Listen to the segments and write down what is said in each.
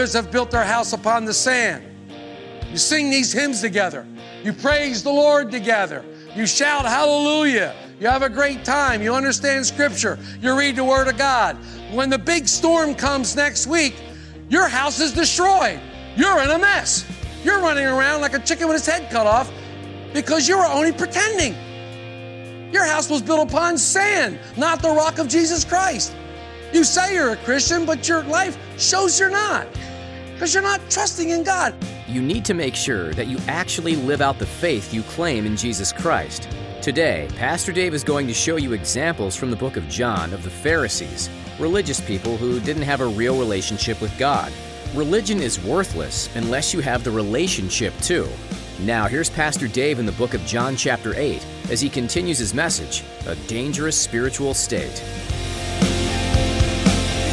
Others have built their house upon the sand. You sing these hymns together. You praise the Lord together. You shout hallelujah. You have a great time. You understand scripture. You read the word of God. When the big storm comes next week, your house is destroyed. You're in a mess. You're running around like a chicken with its head cut off because you were only pretending. Your house was built upon sand, not the rock of Jesus Christ. You say you're a Christian, but your life shows you're not because you're not trusting in God. You need to make sure that you actually live out the faith you claim in Jesus Christ. Today, Pastor Dave is going to show you examples from the book of John of the Pharisees, religious people who didn't have a real relationship with God. Religion is worthless unless you have the relationship too. Now, here's Pastor Dave in the book of John, chapter 8, as he continues his message A Dangerous Spiritual State.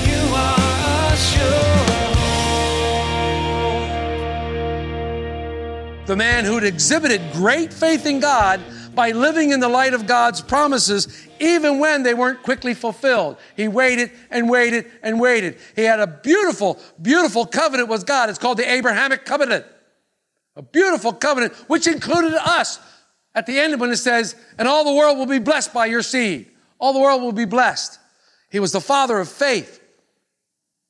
You are sure. The man who'd exhibited great faith in God by living in the light of God's promises, even when they weren't quickly fulfilled. He waited and waited and waited. He had a beautiful, beautiful covenant with God. It's called the Abrahamic covenant. A beautiful covenant, which included us. At the end, when it says, and all the world will be blessed by your seed, all the world will be blessed. He was the father of faith.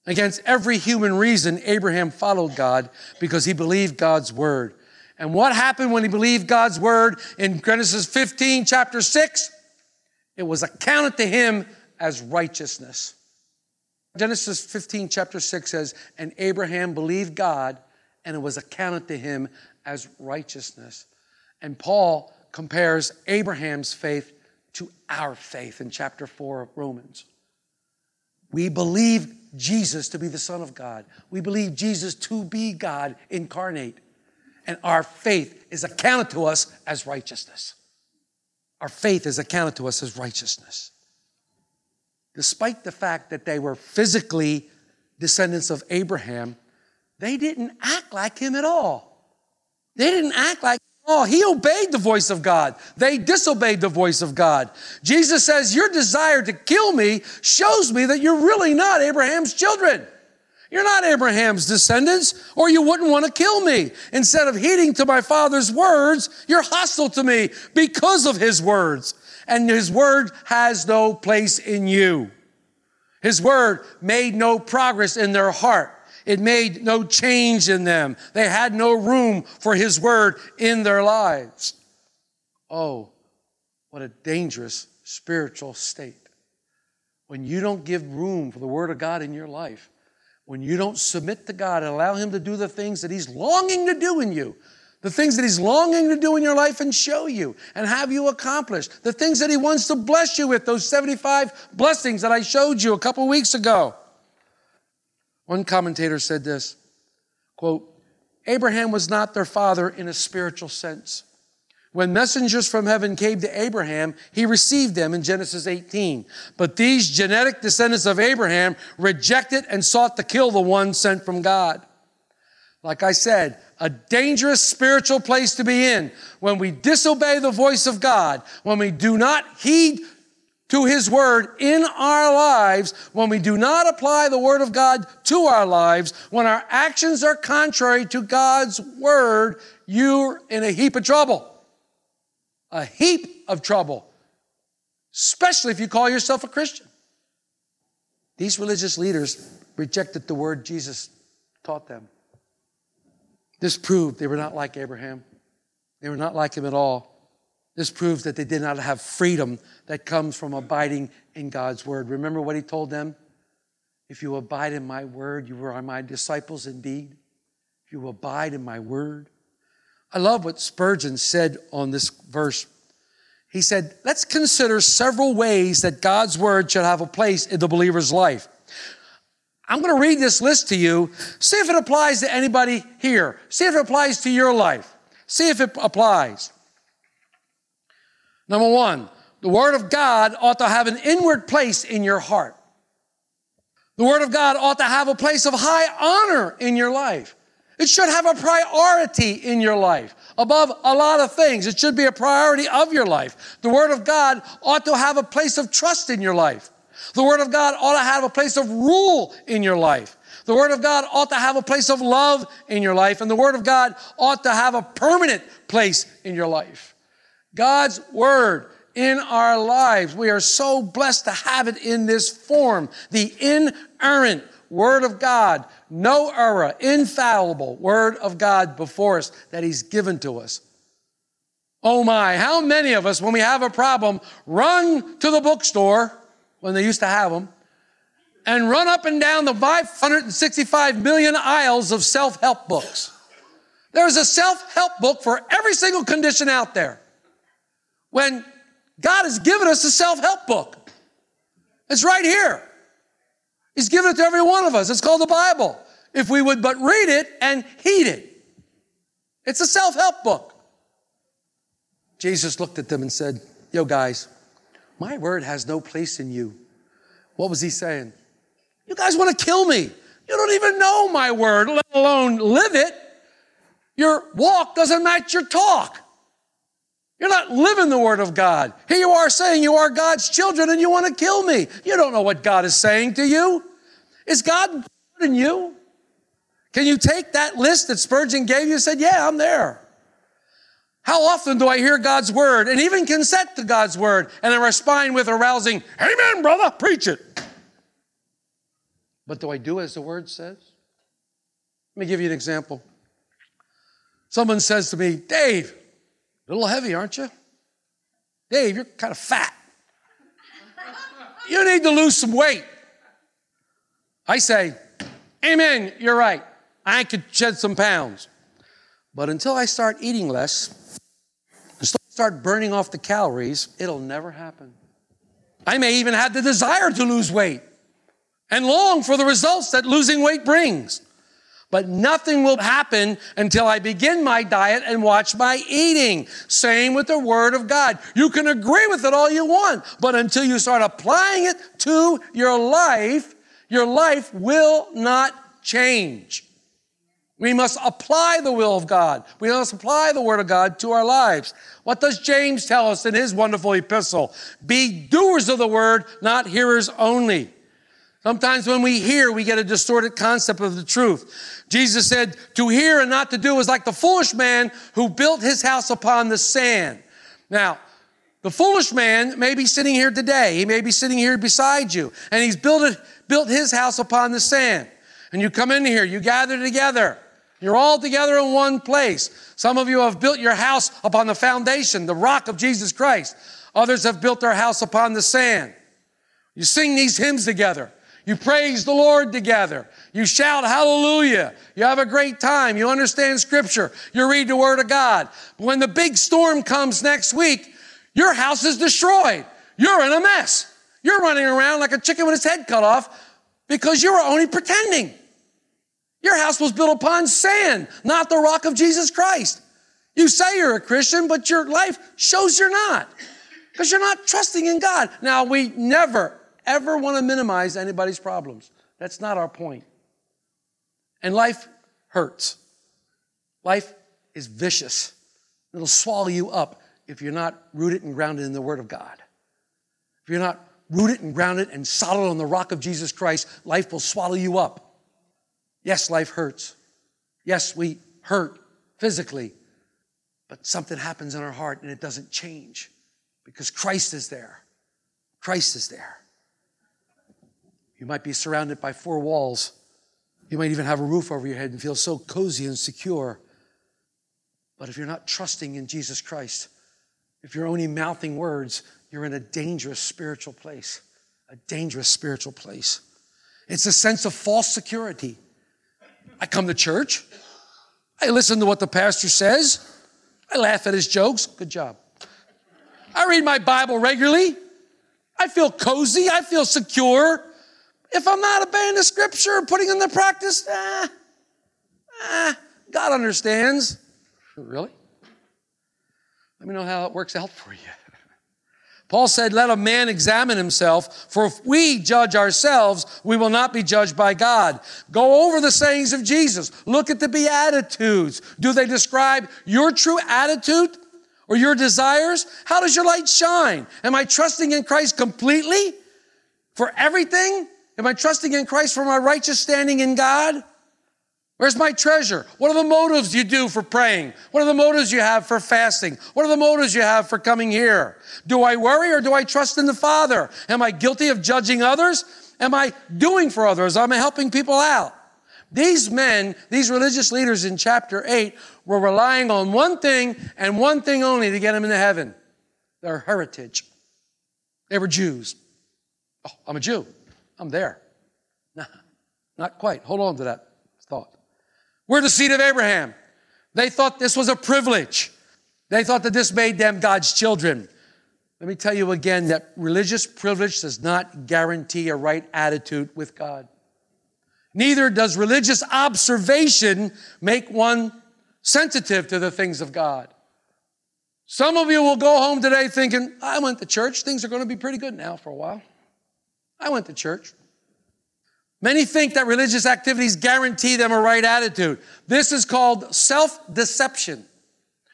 Against every human reason, Abraham followed God because he believed God's word. And what happened when he believed God's word in Genesis 15, chapter 6? It was accounted to him as righteousness. Genesis 15, chapter 6 says, And Abraham believed God, and it was accounted to him as righteousness. And Paul compares Abraham's faith to our faith in chapter 4 of Romans. We believe Jesus to be the Son of God. We believe Jesus to be God incarnate. And our faith is accounted to us as righteousness. Our faith is accounted to us as righteousness. Despite the fact that they were physically descendants of Abraham, they didn't act like him at all. They didn't act like Oh, he obeyed the voice of God. They disobeyed the voice of God. Jesus says, Your desire to kill me shows me that you're really not Abraham's children. You're not Abraham's descendants, or you wouldn't want to kill me. Instead of heeding to my father's words, you're hostile to me because of his words. And his word has no place in you. His word made no progress in their heart. It made no change in them. They had no room for His Word in their lives. Oh, what a dangerous spiritual state. When you don't give room for the Word of God in your life, when you don't submit to God and allow Him to do the things that He's longing to do in you, the things that He's longing to do in your life and show you and have you accomplish, the things that He wants to bless you with, those 75 blessings that I showed you a couple weeks ago. One commentator said this quote, Abraham was not their father in a spiritual sense. When messengers from heaven came to Abraham, he received them in Genesis 18. But these genetic descendants of Abraham rejected and sought to kill the one sent from God. Like I said, a dangerous spiritual place to be in when we disobey the voice of God, when we do not heed to His Word in our lives, when we do not apply the Word of God to our lives, when our actions are contrary to God's Word, you're in a heap of trouble. A heap of trouble. Especially if you call yourself a Christian. These religious leaders rejected the Word Jesus taught them. This proved they were not like Abraham. They were not like him at all. This proves that they did not have freedom that comes from abiding in God's word. Remember what he told them? If you abide in my word, you are my disciples indeed. If you abide in my word. I love what Spurgeon said on this verse. He said, let's consider several ways that God's word should have a place in the believer's life. I'm going to read this list to you. See if it applies to anybody here. See if it applies to your life. See if it applies. Number one, the Word of God ought to have an inward place in your heart. The Word of God ought to have a place of high honor in your life. It should have a priority in your life above a lot of things. It should be a priority of your life. The Word of God ought to have a place of trust in your life. The Word of God ought to have a place of rule in your life. The Word of God ought to have a place of love in your life. And the Word of God ought to have a permanent place in your life. God's Word in our lives. We are so blessed to have it in this form. The inerrant Word of God, no error, infallible Word of God before us that He's given to us. Oh my, how many of us, when we have a problem, run to the bookstore when they used to have them and run up and down the 565 million aisles of self help books? There's a self help book for every single condition out there. When God has given us a self help book, it's right here. He's given it to every one of us. It's called the Bible. If we would but read it and heed it, it's a self help book. Jesus looked at them and said, Yo, guys, my word has no place in you. What was he saying? You guys want to kill me. You don't even know my word, let alone live it. Your walk doesn't match your talk. You're not living the word of God. Here you are saying you are God's children and you want to kill me. You don't know what God is saying to you. Is God in you? Can you take that list that Spurgeon gave you and said, yeah, I'm there. How often do I hear God's word and even consent to God's word and then respond with a rousing, Amen, brother, preach it. But do I do as the word says? Let me give you an example. Someone says to me, Dave, a little heavy, aren't you? Dave, you're kind of fat. You need to lose some weight. I say, Amen, you're right. I could shed some pounds. But until I start eating less start burning off the calories, it'll never happen. I may even have the desire to lose weight and long for the results that losing weight brings. But nothing will happen until I begin my diet and watch my eating. Same with the Word of God. You can agree with it all you want, but until you start applying it to your life, your life will not change. We must apply the will of God. We must apply the Word of God to our lives. What does James tell us in his wonderful epistle? Be doers of the Word, not hearers only. Sometimes when we hear, we get a distorted concept of the truth. Jesus said, to hear and not to do is like the foolish man who built his house upon the sand. Now, the foolish man may be sitting here today. He may be sitting here beside you, and he's built, built his house upon the sand. And you come in here, you gather together. You're all together in one place. Some of you have built your house upon the foundation, the rock of Jesus Christ. Others have built their house upon the sand. You sing these hymns together. You praise the Lord together. You shout hallelujah. You have a great time. You understand scripture. You read the word of God. But when the big storm comes next week, your house is destroyed. You're in a mess. You're running around like a chicken with its head cut off because you were only pretending. Your house was built upon sand, not the rock of Jesus Christ. You say you're a Christian, but your life shows you're not because you're not trusting in God. Now, we never, ever want to minimize anybody's problems. That's not our point. And life hurts. Life is vicious. It'll swallow you up if you're not rooted and grounded in the Word of God. If you're not rooted and grounded and solid on the rock of Jesus Christ, life will swallow you up. Yes, life hurts. Yes, we hurt physically, but something happens in our heart and it doesn't change because Christ is there. Christ is there. You might be surrounded by four walls. You might even have a roof over your head and feel so cozy and secure. But if you're not trusting in Jesus Christ, if you're only mouthing words, you're in a dangerous spiritual place. A dangerous spiritual place. It's a sense of false security. I come to church. I listen to what the pastor says. I laugh at his jokes. Good job. I read my Bible regularly. I feel cozy. I feel secure. If I'm not obeying the scripture or putting into practice, eh, eh, God understands. Really? Let me know how it works out for you. Paul said, Let a man examine himself, for if we judge ourselves, we will not be judged by God. Go over the sayings of Jesus. Look at the Beatitudes. Do they describe your true attitude or your desires? How does your light shine? Am I trusting in Christ completely for everything? Am I trusting in Christ for my righteous standing in God? Where's my treasure? What are the motives you do for praying? What are the motives you have for fasting? What are the motives you have for coming here? Do I worry or do I trust in the Father? Am I guilty of judging others? Am I doing for others? Am I helping people out? These men, these religious leaders in chapter 8, were relying on one thing and one thing only to get them into heaven their heritage. They were Jews. Oh, I'm a Jew. I'm there. Nah, not quite. Hold on to that thought. We're the seed of Abraham. They thought this was a privilege. They thought that this made them God's children. Let me tell you again that religious privilege does not guarantee a right attitude with God. Neither does religious observation make one sensitive to the things of God. Some of you will go home today thinking, I went to church. Things are going to be pretty good now for a while. I went to church. Many think that religious activities guarantee them a right attitude. This is called self deception.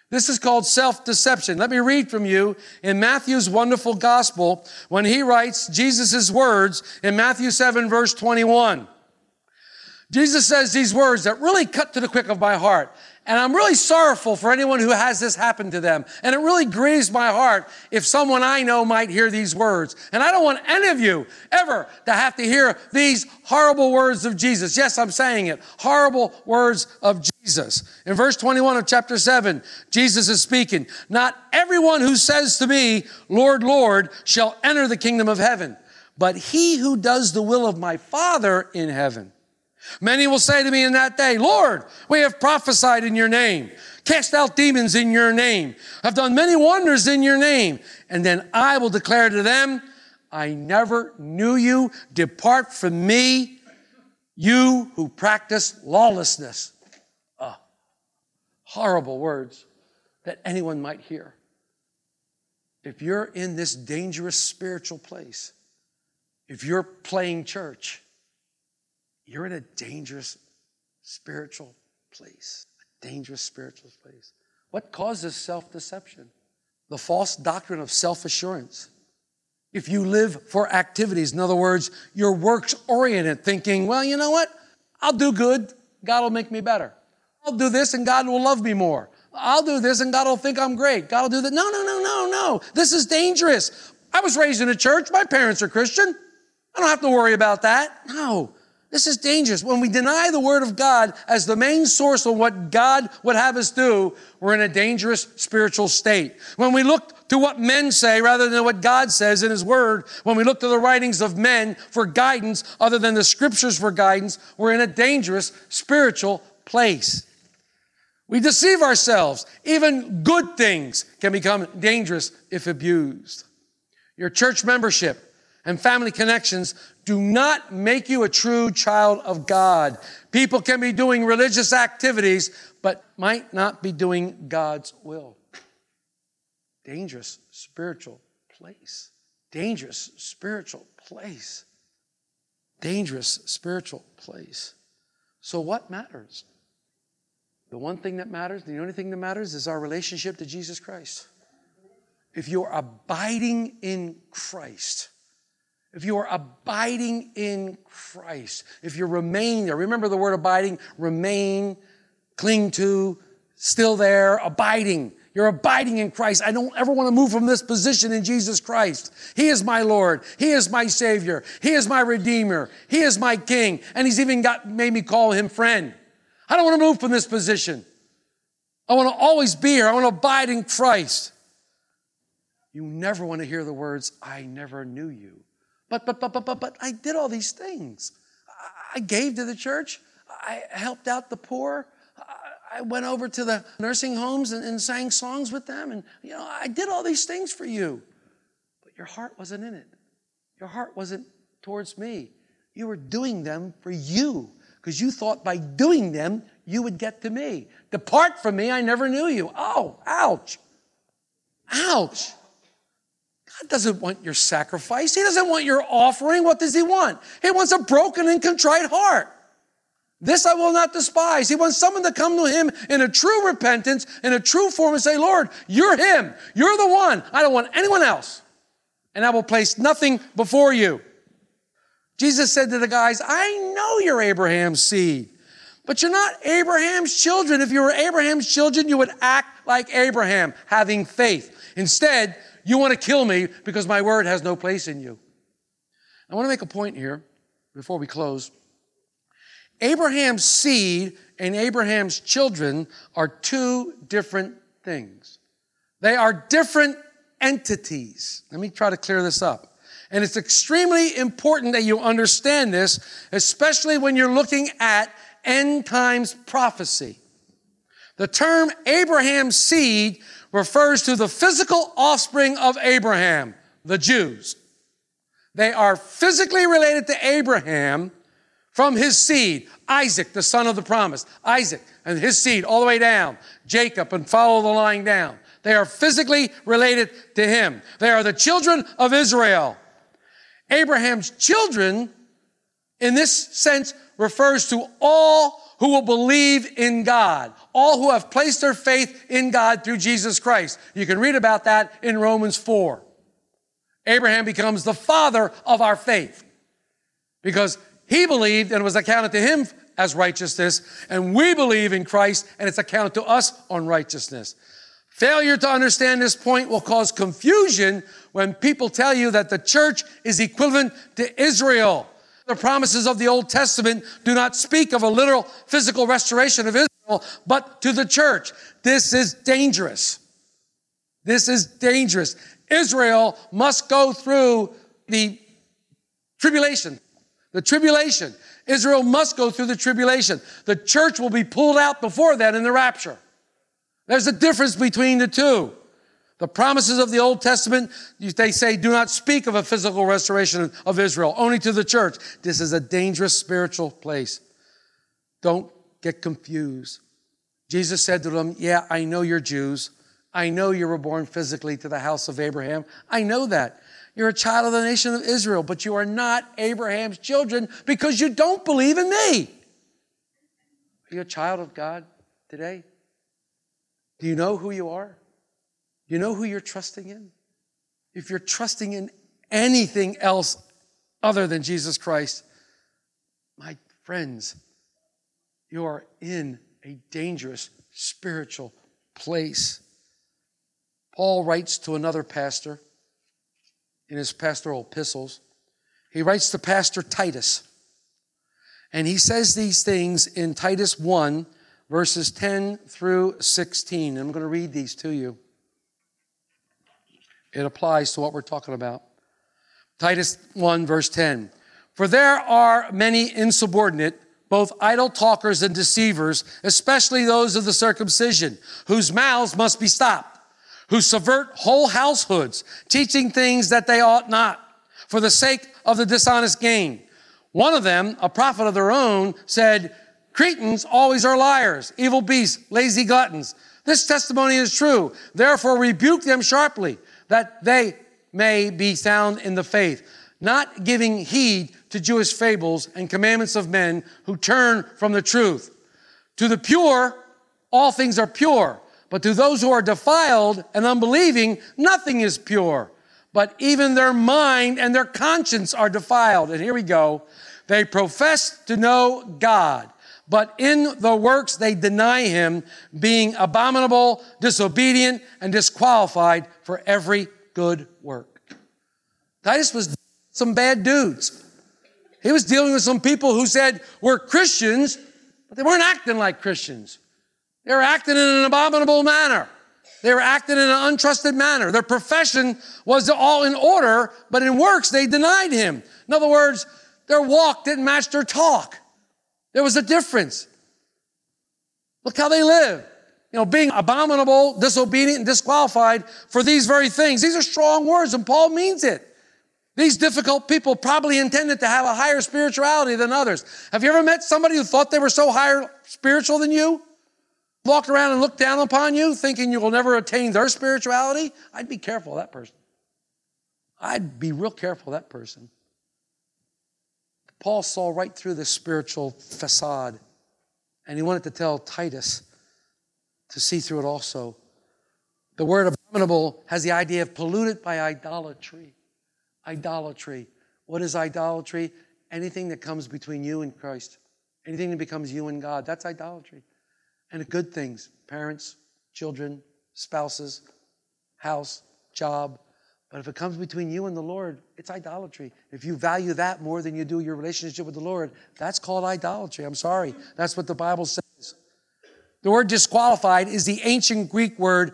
This is called self deception. Let me read from you in Matthew's wonderful gospel when he writes Jesus' words in Matthew 7, verse 21. Jesus says these words that really cut to the quick of my heart. And I'm really sorrowful for anyone who has this happen to them. And it really grieves my heart if someone I know might hear these words. And I don't want any of you ever to have to hear these horrible words of Jesus. Yes, I'm saying it. Horrible words of Jesus. In verse 21 of chapter 7, Jesus is speaking. Not everyone who says to me, Lord, Lord, shall enter the kingdom of heaven, but he who does the will of my Father in heaven. Many will say to me in that day, Lord, we have prophesied in your name, cast out demons in your name, have done many wonders in your name. And then I will declare to them, I never knew you. Depart from me, you who practice lawlessness. Ah, horrible words that anyone might hear. If you're in this dangerous spiritual place, if you're playing church, you're in a dangerous spiritual place. A dangerous spiritual place. What causes self deception? The false doctrine of self assurance. If you live for activities, in other words, you're works oriented, thinking, well, you know what? I'll do good, God will make me better. I'll do this and God will love me more. I'll do this and God will think I'm great. God will do that. No, no, no, no, no. This is dangerous. I was raised in a church. My parents are Christian. I don't have to worry about that. No. This is dangerous. When we deny the Word of God as the main source of what God would have us do, we're in a dangerous spiritual state. When we look to what men say rather than what God says in His Word, when we look to the writings of men for guidance other than the Scriptures for guidance, we're in a dangerous spiritual place. We deceive ourselves. Even good things can become dangerous if abused. Your church membership and family connections do not make you a true child of God. People can be doing religious activities, but might not be doing God's will. Dangerous spiritual place. Dangerous spiritual place. Dangerous spiritual place. So, what matters? The one thing that matters, the only thing that matters is our relationship to Jesus Christ. If you're abiding in Christ, if you are abiding in Christ, if you remain there, remember the word abiding, remain, cling to, still there, abiding. You're abiding in Christ. I don't ever want to move from this position in Jesus Christ. He is my Lord. He is my Savior. He is my Redeemer. He is my King. And He's even got made me call Him friend. I don't want to move from this position. I want to always be here. I want to abide in Christ. You never want to hear the words, I never knew you. But, but, but, but, but, but I did all these things. I gave to the church. I helped out the poor. I went over to the nursing homes and, and sang songs with them. And, you know, I did all these things for you. But your heart wasn't in it. Your heart wasn't towards me. You were doing them for you because you thought by doing them, you would get to me. Depart from me, I never knew you. Oh, ouch. Ouch. God doesn't want your sacrifice. He doesn't want your offering. What does He want? He wants a broken and contrite heart. This I will not despise. He wants someone to come to Him in a true repentance, in a true form, and say, Lord, you're Him. You're the one. I don't want anyone else. And I will place nothing before you. Jesus said to the guys, I know you're Abraham's seed, but you're not Abraham's children. If you were Abraham's children, you would act like Abraham, having faith. Instead, you want to kill me because my word has no place in you. I want to make a point here before we close. Abraham's seed and Abraham's children are two different things. They are different entities. Let me try to clear this up. And it's extremely important that you understand this, especially when you're looking at end times prophecy. The term Abraham's seed refers to the physical offspring of Abraham, the Jews. They are physically related to Abraham from his seed, Isaac, the son of the promise, Isaac and his seed all the way down, Jacob, and follow the line down. They are physically related to him. They are the children of Israel. Abraham's children, in this sense, refers to all who will believe in God, all who have placed their faith in God through Jesus Christ. You can read about that in Romans 4. Abraham becomes the father of our faith because he believed and it was accounted to him as righteousness, and we believe in Christ and it's accounted to us on righteousness. Failure to understand this point will cause confusion when people tell you that the church is equivalent to Israel. The promises of the Old Testament do not speak of a literal physical restoration of Israel, but to the church. This is dangerous. This is dangerous. Israel must go through the tribulation. The tribulation. Israel must go through the tribulation. The church will be pulled out before that in the rapture. There's a difference between the two. The promises of the Old Testament, they say, do not speak of a physical restoration of Israel, only to the church. This is a dangerous spiritual place. Don't get confused. Jesus said to them, Yeah, I know you're Jews. I know you were born physically to the house of Abraham. I know that. You're a child of the nation of Israel, but you are not Abraham's children because you don't believe in me. Are you a child of God today? Do you know who you are? You know who you're trusting in? If you're trusting in anything else other than Jesus Christ, my friends, you are in a dangerous spiritual place. Paul writes to another pastor in his pastoral epistles. He writes to Pastor Titus. And he says these things in Titus 1, verses 10 through 16. I'm going to read these to you. It applies to what we're talking about. Titus 1, verse 10. For there are many insubordinate, both idle talkers and deceivers, especially those of the circumcision, whose mouths must be stopped, who subvert whole households, teaching things that they ought not, for the sake of the dishonest gain. One of them, a prophet of their own, said, Cretans always are liars, evil beasts, lazy gluttons. This testimony is true. Therefore, rebuke them sharply, that they may be sound in the faith, not giving heed to Jewish fables and commandments of men who turn from the truth. To the pure, all things are pure, but to those who are defiled and unbelieving, nothing is pure. But even their mind and their conscience are defiled. And here we go. They profess to know God but in the works they deny him, being abominable, disobedient, and disqualified for every good work. Titus was some bad dudes. He was dealing with some people who said, We're Christians, but they weren't acting like Christians. They were acting in an abominable manner. They were acting in an untrusted manner. Their profession was all in order, but in works they denied him. In other words, their walk didn't match their talk. There was a difference. Look how they live. You know, being abominable, disobedient, and disqualified for these very things. These are strong words, and Paul means it. These difficult people probably intended to have a higher spirituality than others. Have you ever met somebody who thought they were so higher spiritual than you? Walked around and looked down upon you, thinking you will never attain their spirituality? I'd be careful of that person. I'd be real careful of that person. Paul saw right through this spiritual facade, and he wanted to tell Titus to see through it also. The word abominable has the idea of polluted by idolatry. Idolatry. What is idolatry? Anything that comes between you and Christ, anything that becomes you and God, that's idolatry. And good things parents, children, spouses, house, job. But if it comes between you and the Lord, it's idolatry. If you value that more than you do your relationship with the Lord, that's called idolatry. I'm sorry. That's what the Bible says. The word disqualified is the ancient Greek word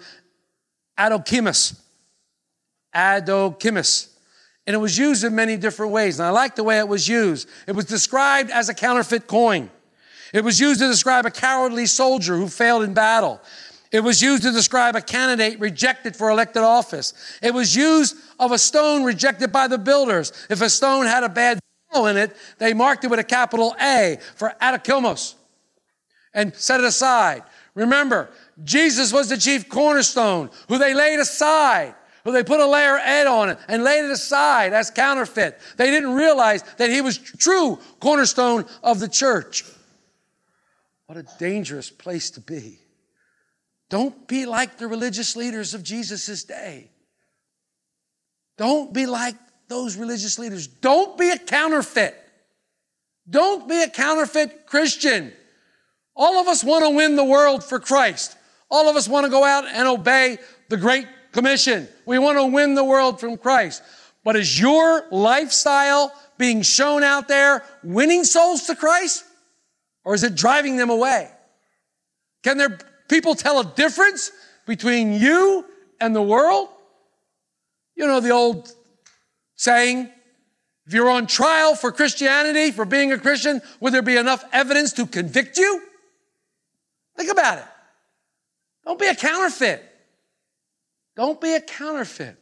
adokimos. Adokimos. And it was used in many different ways. And I like the way it was used. It was described as a counterfeit coin. It was used to describe a cowardly soldier who failed in battle. It was used to describe a candidate rejected for elected office. It was used of a stone rejected by the builders. If a stone had a bad in it, they marked it with a capital A for adokimos and set it aside. Remember, Jesus was the chief cornerstone who they laid aside, who they put a layer ed on it and laid it aside as counterfeit. They didn't realize that he was true cornerstone of the church. What a dangerous place to be. Don't be like the religious leaders of Jesus' day. Don't be like those religious leaders. Don't be a counterfeit. Don't be a counterfeit Christian. All of us want to win the world for Christ. All of us want to go out and obey the Great Commission. We want to win the world from Christ. But is your lifestyle being shown out there winning souls to Christ? Or is it driving them away? Can there people tell a difference between you and the world? You know the old saying, if you're on trial for Christianity, for being a Christian, would there be enough evidence to convict you? Think about it. Don't be a counterfeit. Don't be a counterfeit.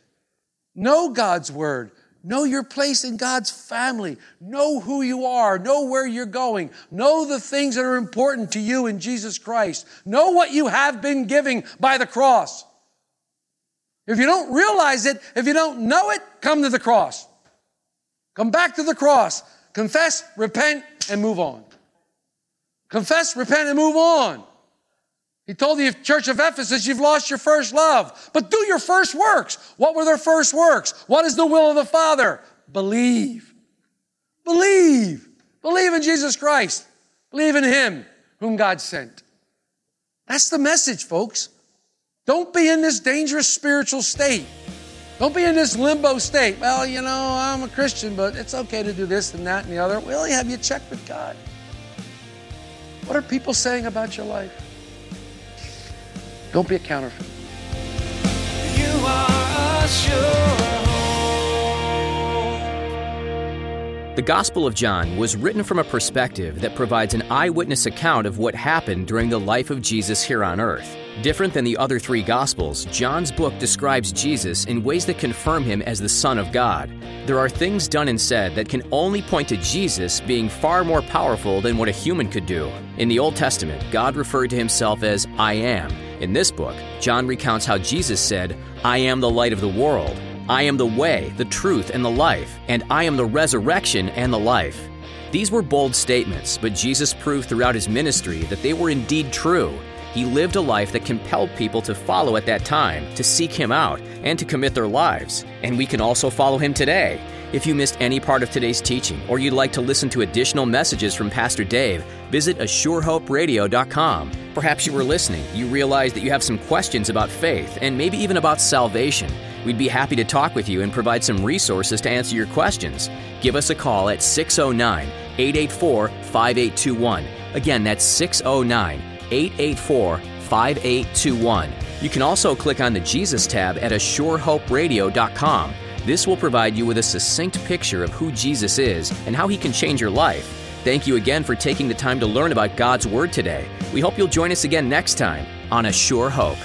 Know God's word. Know your place in God's family. Know who you are. Know where you're going. Know the things that are important to you in Jesus Christ. Know what you have been giving by the cross. If you don't realize it, if you don't know it, come to the cross. Come back to the cross. Confess, repent, and move on. Confess, repent, and move on. He told the church of Ephesus, you've lost your first love, but do your first works. What were their first works? What is the will of the Father? Believe. Believe. Believe in Jesus Christ. Believe in Him whom God sent. That's the message, folks. Don't be in this dangerous spiritual state. Don't be in this limbo state. Well, you know, I'm a Christian, but it's okay to do this and that and the other. Well, have you checked with God? What are people saying about your life? Don't be a counterfeit. You are a sure The Gospel of John was written from a perspective that provides an eyewitness account of what happened during the life of Jesus here on earth. Different than the other three Gospels, John's book describes Jesus in ways that confirm him as the Son of God. There are things done and said that can only point to Jesus being far more powerful than what a human could do. In the Old Testament, God referred to himself as I am. In this book, John recounts how Jesus said, I am the light of the world. I am the way, the truth, and the life, and I am the resurrection and the life. These were bold statements, but Jesus proved throughout his ministry that they were indeed true. He lived a life that compelled people to follow at that time, to seek him out, and to commit their lives. And we can also follow him today. If you missed any part of today's teaching, or you'd like to listen to additional messages from Pastor Dave, visit ASureHopeRadio.com. Perhaps you were listening, you realized that you have some questions about faith, and maybe even about salvation. We'd be happy to talk with you and provide some resources to answer your questions. Give us a call at 609 884 5821. Again, that's 609 884 5821. You can also click on the Jesus tab at ASureHopeRadio.com. This will provide you with a succinct picture of who Jesus is and how he can change your life. Thank you again for taking the time to learn about God's Word today. We hope you'll join us again next time on A Sure Hope.